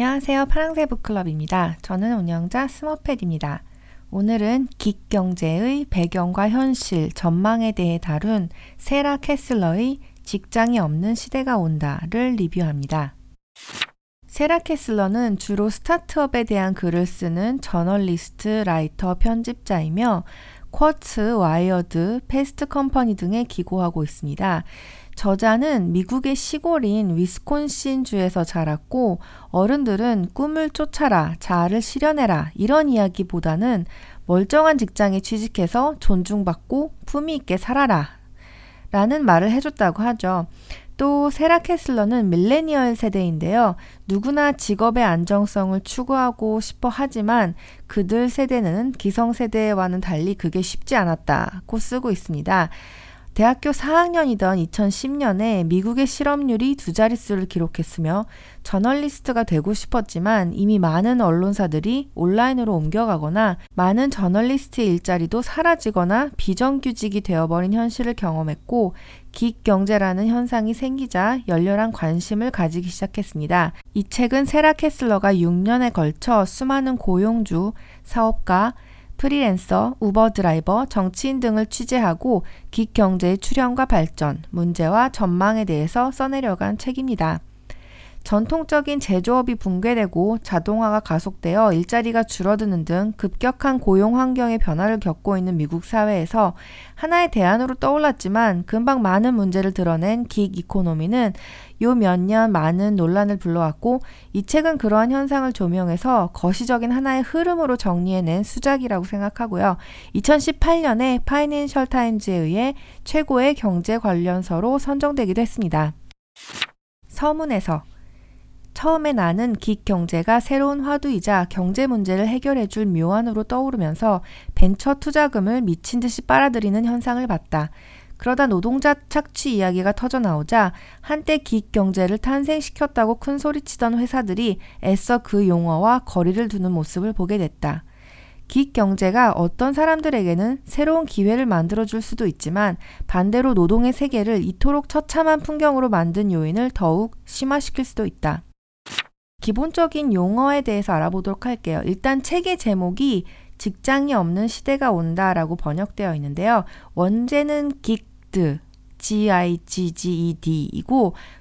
안녕하세요. 파랑새 북클럽입니다. 저는 운영자 스머펫입니다. 오늘은 gig경제의 배경과 현실, 전망에 대해 다룬 세라 캐슬러의 직장이 없는 시대가 온다를 리뷰합니다. 세라 캐슬러는 주로 스타트업에 대한 글을 쓰는 저널리스트, writer, 편집자이며 쿼츠, 와이어드, 패스트 컴퍼니 등에 기고하고 있습니다. 저자는 미국의 시골인 위스콘신 주에서 자랐고 어른들은 꿈을 쫓아라, 자아를 실현해라 이런 이야기보다는 멀쩡한 직장에 취직해서 존중받고 품위 있게 살아라 라는 말을 해줬다고 하죠. 또 세라 캐슬러는 밀레니얼 세대인데요. 누구나 직업의 안정성을 추구하고 싶어 하지만 그들 세대는 기성 세대와는 달리 그게 쉽지 않았다고 쓰고 있습니다. 대학교 4학년이던 2010년에 미국의 실업률이 두 자릿수를 기록했으며 저널리스트가 되고 싶었지만 이미 많은 언론사들이 온라인으로 옮겨가거나 많은 저널리스트의 일자리도 사라지거나 비정규직이 되어버린 현실을 경험했고 기경제라는 현상이 생기자 열렬한 관심을 가지기 시작했습니다. 이 책은 세라 캐슬러가 6년에 걸쳐 수많은 고용주, 사업가, 프리랜서, 우버 드라이버, 정치인 등을 취재하고 기 경제의 출현과 발전, 문제와 전망에 대해서 써내려간 책입니다. 전통적인 제조업이 붕괴되고 자동화가 가속되어 일자리가 줄어드는 등 급격한 고용 환경의 변화를 겪고 있는 미국 사회에서 하나의 대안으로 떠올랐지만 금방 많은 문제를 드러낸 긱 이코노미는 요 몇 년 많은 논란을 불러왔고 이 책은 그러한 현상을 조명해서 거시적인 하나의 흐름으로 정리해낸 수작이라고 생각하고요. 2018년에 파이낸셜 타임즈에 의해 최고의 경제 관련서로 선정되기도 했습니다. 서문에서 처음에 나는 기 경제가 새로운 화두이자 경제 문제를 해결해 줄 묘안으로 떠오르면서 벤처 투자금을 미친 듯이 빨아들이는 현상을 봤다. 그러다 노동자 착취 이야기가 터져 나오자 한때 기익 경제를 탄생시켰다고 큰 소리치던 회사들이 애써 그 용어와 거리를 두는 모습을 보게 됐다. 기익 경제가 어떤 사람들에게는 새로운 기회를 만들어 줄 수도 있지만 반대로 노동의 세계를 이토록 처참한 풍경으로 만든 요인을 더욱 심화시킬 수도 있다. 기본적인 용어에 대해서 알아보도록 할게요. 일단 책의 제목이 직장이 없는 시대가 온다라고 번역되어 있는데요. 원제는 Gigged, G-I-G-G-E-D이고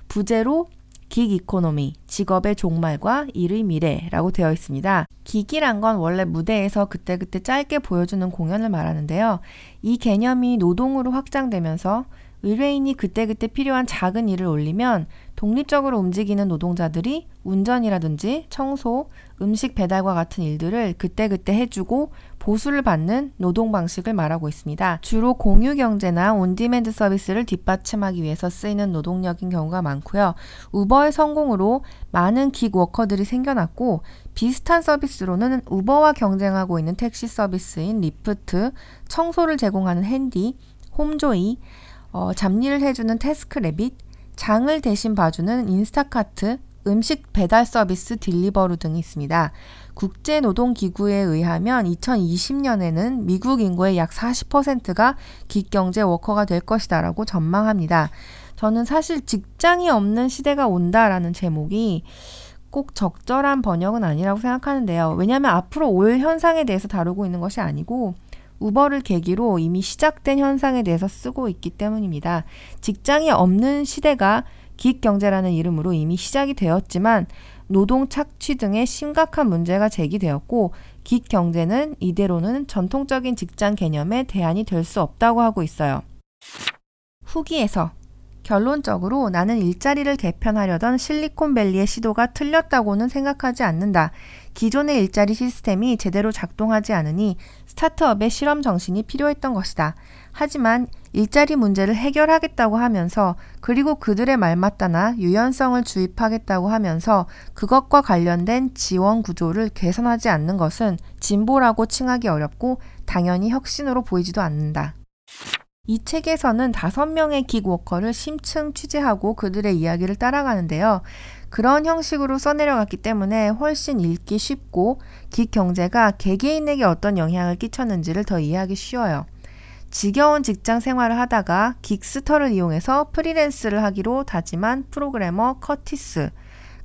부제로 gig economy, 직업의 종말과 일의 미래라고 되어 있습니다. gig이란 건 원래 무대에서 그때그때 짧게 보여주는 공연을 말하는데요. 이 개념이 노동으로 확장되면서 의뢰인이 그때그때 필요한 작은 일을 올리면 독립적으로 움직이는 노동자들이 운전이라든지 청소, 음식 배달과 같은 일들을 그때그때 해주고 보수를 받는 노동 방식을 말하고 있습니다. 주로 공유 경제나 on-demand 서비스를 뒷받침하기 위해서 쓰이는 노동력인 경우가 많고요. 우버의 성공으로 많은 기 워커들이 생겨났고 비슷한 서비스로는 우버와 경쟁하고 있는 택시 서비스인 리프트, 청소를 제공하는 핸디, 홈조이, 어, 잡일을 해주는 태스크래빗, 장을 대신 봐주는 인스타카트, 음식 배달 서비스 딜리버루 등이 있습니다. 국제노동기구에 의하면 2020년에는 미국 인구의 약 40%가 기경제 워커가 될 것이다라고 전망합니다. 저는 사실 직장이 없는 시대가 온다라는 제목이 꼭 적절한 번역은 아니라고 생각하는데요. 왜냐하면 앞으로 올 현상에 대해서 다루고 있는 것이 아니고 우버를 계기로 이미 시작된 현상에 대해서 쓰고 있기 때문입니다. 직장이 없는 시대가 기익경제라는 이름으로 이미 시작이 되었지만 노동 착취 등의 심각한 문제가 제기되었고 기익경제는 이대로는 전통적인 직장 개념의 대안이 될 수 없다고 하고 있어요. 후기에서 결론적으로 나는 일자리를 개편하려던 실리콘밸리의 시도가 틀렸다고는 생각하지 않는다. 기존의 일자리 시스템이 제대로 작동하지 않으니 스타트업의 실험 정신이 필요했던 것이다. 하지만 일자리 문제를 해결하겠다고 하면서 그리고 그들의 말맞다나 유연성을 주입하겠다고 하면서 그것과 관련된 지원 구조를 개선하지 않는 것은 진보라고 칭하기 어렵고 당연히 혁신으로 보이지도 않는다. 이 책에서는 다섯 명의 긱워커를 심층 취재하고 그들의 이야기를 따라가는데요. 그런 형식으로 써내려갔기 때문에 훨씬 읽기 쉽고 gig 경제가 개개인에게 어떤 영향을 끼쳤는지를 더 이해하기 쉬워요. 지겨운 직장 생활을 하다가 긱스터를 이용해서 freelance를 하기로 다짐한 프로그래머 커티스.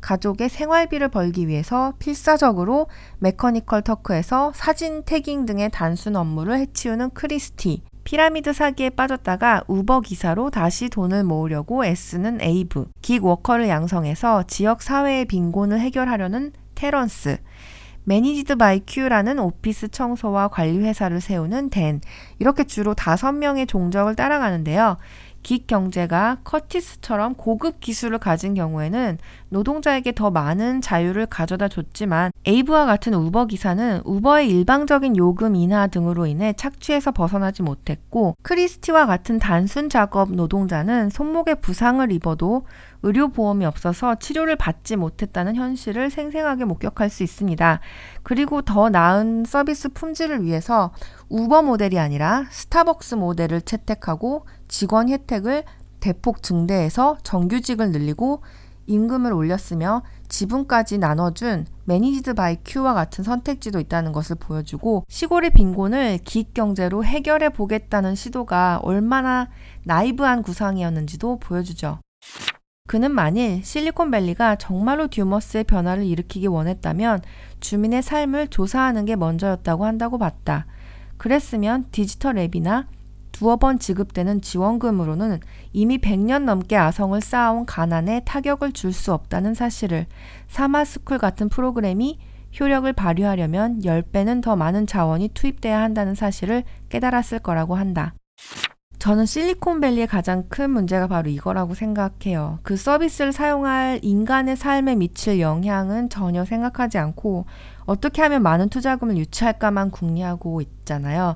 가족의 생활비를 벌기 위해서 필사적으로 메커니컬 터크에서 사진 tagging 등의 단순 업무를 해치우는 크리스티. 피라미드 사기에 빠졌다가 우버 기사로 다시 돈을 모으려고 애쓰는 에이브. 긱 워커를 양성해서 지역 사회의 빈곤을 해결하려는 테런스. 매니지드 바이 큐라는 오피스 청소와 관리 회사를 세우는 댄. 이렇게 주로 다섯 명의 종적을 따라가는데요. 긱 경제가 커티스처럼 고급 기술을 가진 경우에는 노동자에게 더 많은 자유를 가져다 줬지만 에이브와 같은 우버 기사는 우버의 일방적인 요금 인하 등으로 인해 착취에서 벗어나지 못했고 크리스티와 같은 단순 작업 노동자는 손목에 부상을 입어도 의료보험이 없어서 치료를 받지 못했다는 현실을 생생하게 목격할 수 있습니다. 그리고 더 나은 서비스 품질을 위해서 우버 모델이 아니라 스타벅스 모델을 채택하고 직원 혜택을 대폭 증대해서 정규직을 늘리고 임금을 올렸으며 지분까지 나눠준 매니지드 바이 큐와 같은 선택지도 있다는 것을 보여주고 시골의 빈곤을 gig 경제로 해결해 보겠다는 시도가 얼마나 나이브한 구상이었는지도 보여주죠. 그는 만일 실리콘밸리가 정말로 듀머스의 변화를 일으키기 원했다면 주민의 삶을 조사하는 게 먼저였다고 한다고 봤다. 그랬으면 디지털 앱이나 두어 번 지급되는 지원금으로는 이미 100년 넘게 아성을 쌓아온 가난에 타격을 줄 수 없다는 사실을 사마스쿨 같은 프로그램이 효력을 발휘하려면 10배는 더 많은 자원이 투입돼야 한다는 사실을 깨달았을 거라고 한다. 저는 실리콘밸리의 가장 큰 문제가 바로 이거라고 생각해요. 그 서비스를 사용할 인간의 삶에 미칠 영향은 전혀 생각하지 않고 어떻게 하면 많은 투자금을 유치할까만 궁리하고 있잖아요.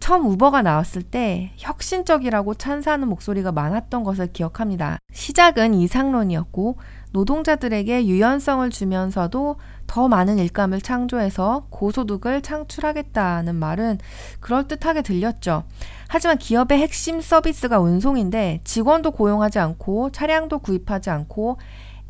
처음 우버가 나왔을 때 혁신적이라고 찬사하는 목소리가 많았던 것을 기억합니다. 시작은 이상론이었고 노동자들에게 유연성을 주면서도 더 많은 일감을 창조해서 고소득을 창출하겠다는 말은 그럴듯하게 들렸죠. 하지만 기업의 핵심 서비스가 운송인데 직원도 고용하지 않고 차량도 구입하지 않고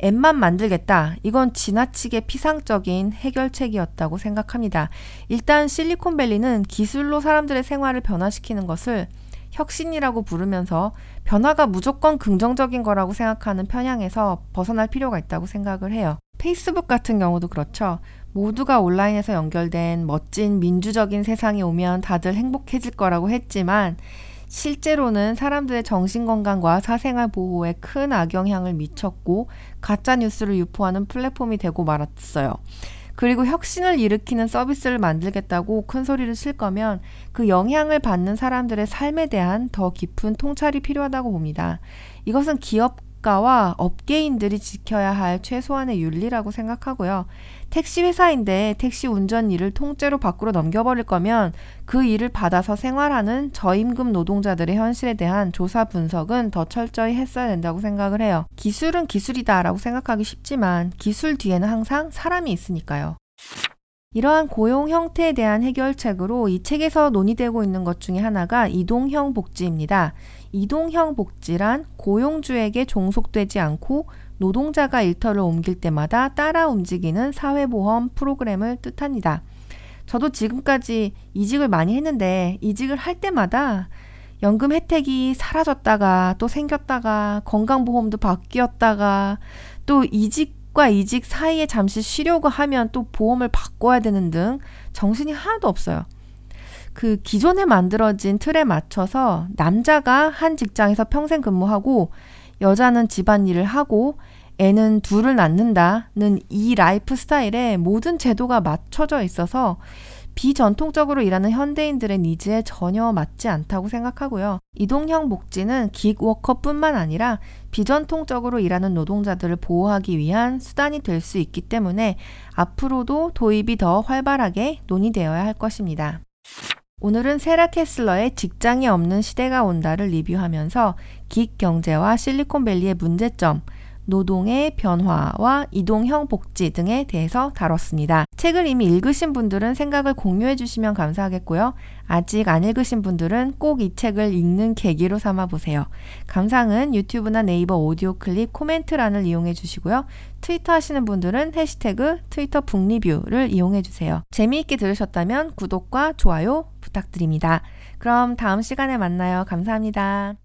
앱만 만들겠다. 이건 지나치게 피상적인 해결책이었다고 생각합니다. 일단 실리콘밸리는 기술로 사람들의 생활을 변화시키는 것을 혁신이라고 부르면서 변화가 무조건 긍정적인 거라고 생각하는 편향에서 벗어날 필요가 있다고 생각을 해요. 페이스북 같은 경우도 그렇죠. 모두가 온라인에서 연결된 멋진 민주적인 세상이 오면 다들 행복해질 거라고 했지만 실제로는 사람들의 정신건강과 사생활 보호에 큰 악영향을 미쳤고 가짜 뉴스를 유포하는 플랫폼이 되고 말았어요. 그리고 혁신을 일으키는 서비스를 만들겠다고 큰 소리를 칠 거면 그 영향을 받는 사람들의 삶에 대한 더 깊은 통찰이 필요하다고 봅니다. 이것은 기업 가와 업계인들이 지켜야 할 최소한의 윤리라고 생각하고요. 택시 회사인데 택시 운전 일을 통째로 밖으로 넘겨버릴 거면 그 일을 받아서 생활하는 저임금 노동자들의 현실에 대한 조사 분석은 더 철저히 했어야 된다고 생각을 해요. 기술은 기술이다라고 생각하기 쉽지만 기술 뒤에는 항상 사람이 있으니까요. 이러한 고용 형태에 대한 해결책으로 이 책에서 논의되고 있는 것 중에 하나가 이동형 복지입니다. 이동형 복지란 고용주에게 종속되지 않고 노동자가 일터를 옮길 때마다 따라 움직이는 사회보험 프로그램을 뜻합니다. 저도 지금까지 이직을 많이 했는데 이직을 할 때마다 연금 혜택이 사라졌다가 또 생겼다가 건강보험도 바뀌었다가 또 이직과 이직 사이에 잠시 쉬려고 하면 또 보험을 바꿔야 되는 등 정신이 하나도 없어요. 그 기존에 만들어진 틀에 맞춰서 남자가 한 직장에서 평생 근무하고 여자는 집안일을 하고 애는 둘을 낳는다는 이 라이프 스타일에 모든 제도가 맞춰져 있어서 비전통적으로 일하는 현대인들의 needs에 전혀 맞지 않다고 생각하고요. 이동형 복지는 gig worker뿐만 아니라 비전통적으로 일하는 노동자들을 보호하기 위한 수단이 될 수 있기 때문에 앞으로도 도입이 더 활발하게 논의되어야 할 것입니다. 오늘은 세라 캐슬러의 직장이 없는 시대가 온다를 리뷰하면서 기 경제와 실리콘밸리의 문제점, 노동의 변화와 이동형 복지 등에 대해서 다뤘습니다. 책을 이미 읽으신 분들은 생각을 공유해 주시면 감사하겠고요. 아직 안 읽으신 분들은 꼭 이 책을 읽는 계기로 삼아 보세요. 감상은 유튜브나 네이버 오디오 클립 코멘트란을 이용해 주시고요. 트위터 하시는 분들은 해시태그 트위터 북리뷰를 이용해 주세요. 재미있게 들으셨다면 구독과 좋아요 부탁드립니다. 그럼 다음 시간에 만나요. 감사합니다.